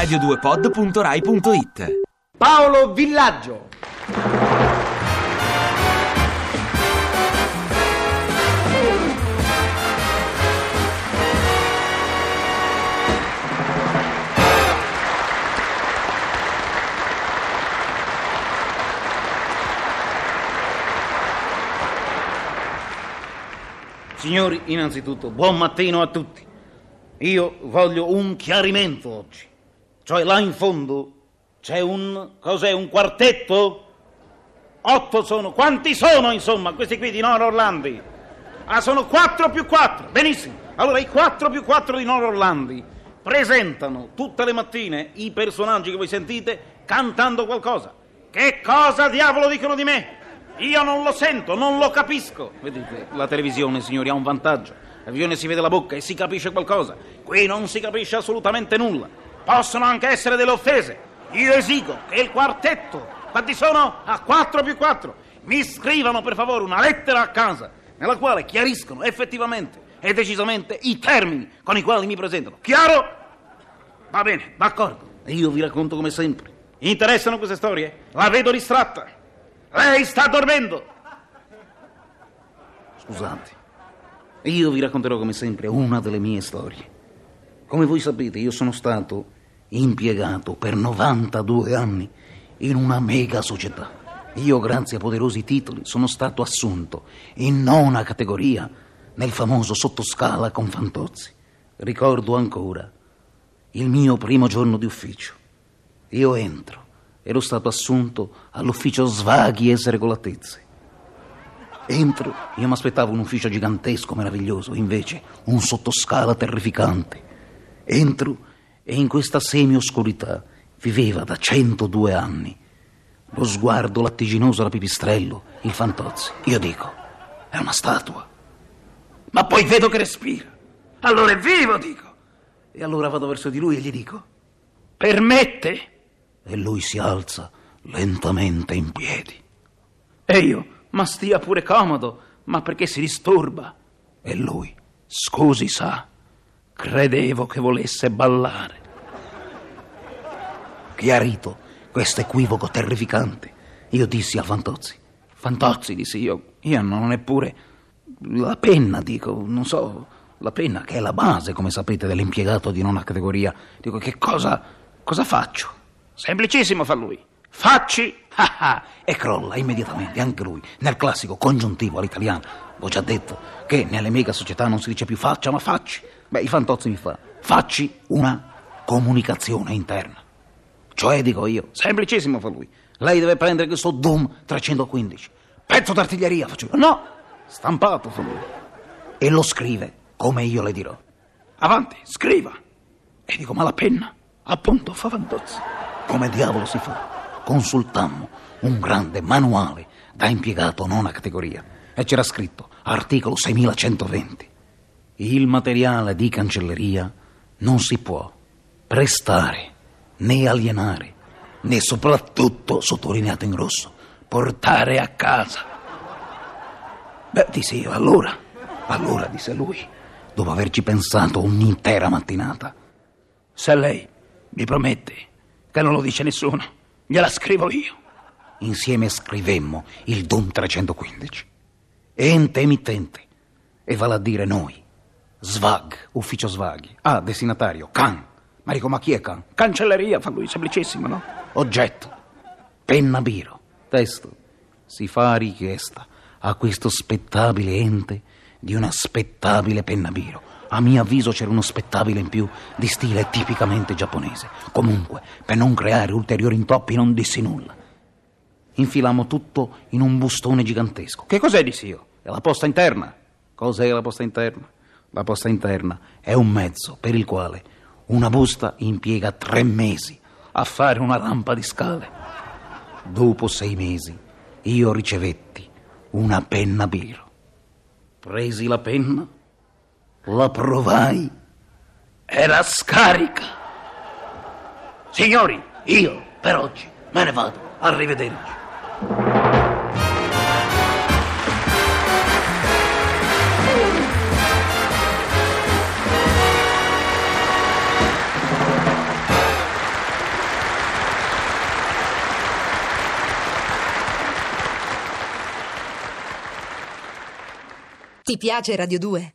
radio2pod.rai.it Paolo Villaggio. Signori, innanzitutto, buon mattino a tutti. Io voglio un chiarimento oggi. Cioè, là in fondo c'è un. cos'è? Un quartetto? Otto sono. Quanti sono, insomma, questi qui di Nord Orlandi? Ah, sono quattro più quattro. Benissimo. Allora, i quattro più quattro di Nord Orlandi presentano tutte le mattine i personaggi che voi sentite cantando qualcosa. Che cosa diavolo dicono di me? Io non lo sento, non lo capisco. Vedete, la televisione, signori, ha un vantaggio. La televisione si vede la bocca e si capisce qualcosa. Qui non si capisce assolutamente nulla. Possono anche essere delle offese. Io esigo che il quartetto, quanti sono? A 4 più 4, mi scrivano per favore una lettera a casa nella quale chiariscono effettivamente e decisamente i termini con i quali mi presentano. Chiaro? Va bene, d'accordo. E io vi racconto come sempre. Interessano queste storie? La vedo distratta. Lei sta dormendo. Scusate. Io vi racconterò come sempre una delle mie storie. Come voi sapete, io sono stato impiegato per 92 anni in una mega società. Io, grazie a poderosi titoli, sono stato assunto in nona categoria nel famoso sottoscala con Fantozzi. Ricordo ancora il mio primo giorno di ufficio. Io entro, ero stato assunto all'ufficio svaghi e sregolatezze. Entro, io mi aspettavo un ufficio gigantesco, meraviglioso, invece un sottoscala terrificante. Entro e in questa semi-oscurità viveva da 102 anni. Lo sguardo lattiginoso alla pipistrello, il Fantozzi. Io dico, è una statua. Ma poi vedo che respira. Allora è vivo, dico. E allora vado verso di lui e gli dico, permette? E lui si alza lentamente in piedi. E io, ma stia pure comodo, ma perché si disturba? E lui, scusi sa, credevo che volesse ballare. Chiarito questo equivoco terrificante, io dissi a Fantozzi. Fantozzi, dissi io, io non ho neppure la penna, dico, non so, la penna che è la base, come sapete, dell'impiegato di nona categoria. Dico, che cosa, cosa faccio? Semplicissimo, fa lui. Facci, e crolla immediatamente, anche lui, nel classico congiuntivo all'italiano. Ho già detto che nelle mega società non si dice più faccia, ma facci. Beh, i Fantozzi mi fa, facci una comunicazione interna. Cioè, dico io, semplicissimo fa lui. Lei deve prendere questo Doom 315. Pezzo d'artiglieria, faccio io. No, stampato fa lui. E lo scrive, come io le dirò. Avanti, scriva. E dico, ma la penna? Appunto, fa Fantozzi. Come diavolo si fa? Consultammo un grande manuale da impiegato nona categoria. E c'era scritto, articolo 6120. Il materiale di cancelleria non si può prestare né alienare, né soprattutto, sottolineato in rosso, portare a casa. Beh, dissi io, allora, allora, disse lui, dopo averci pensato un'intera mattinata, se lei mi promette che non lo dice nessuno, gliela scrivo io. Insieme scrivemmo il DOM 315. Ente emittente, e vale a dire noi. Svag, ufficio svaghi. Ah, destinatario, Can. Ma dico, ma chi è Can? Cancelleria, fa lui, semplicissimo, no? Oggetto, penna biro. Testo, si fa richiesta a questo spettabile ente di una spettabile penna biro. A mio avviso c'era uno spettabile in più di stile tipicamente giapponese. Comunque, per non creare ulteriori intoppi, non dissi nulla. Infilammo tutto in un bustone gigantesco. Che cos'è, dissi io? È la posta interna. Cos'è la posta interna? La posta interna è un mezzo per il quale una busta impiega tre mesi a fare una rampa di scale. Dopo sei mesi io ricevetti una penna biro. Presi la penna, la provai, era scarica. Signori, io per oggi me ne vado. Arrivederci. Ti piace Radio 2?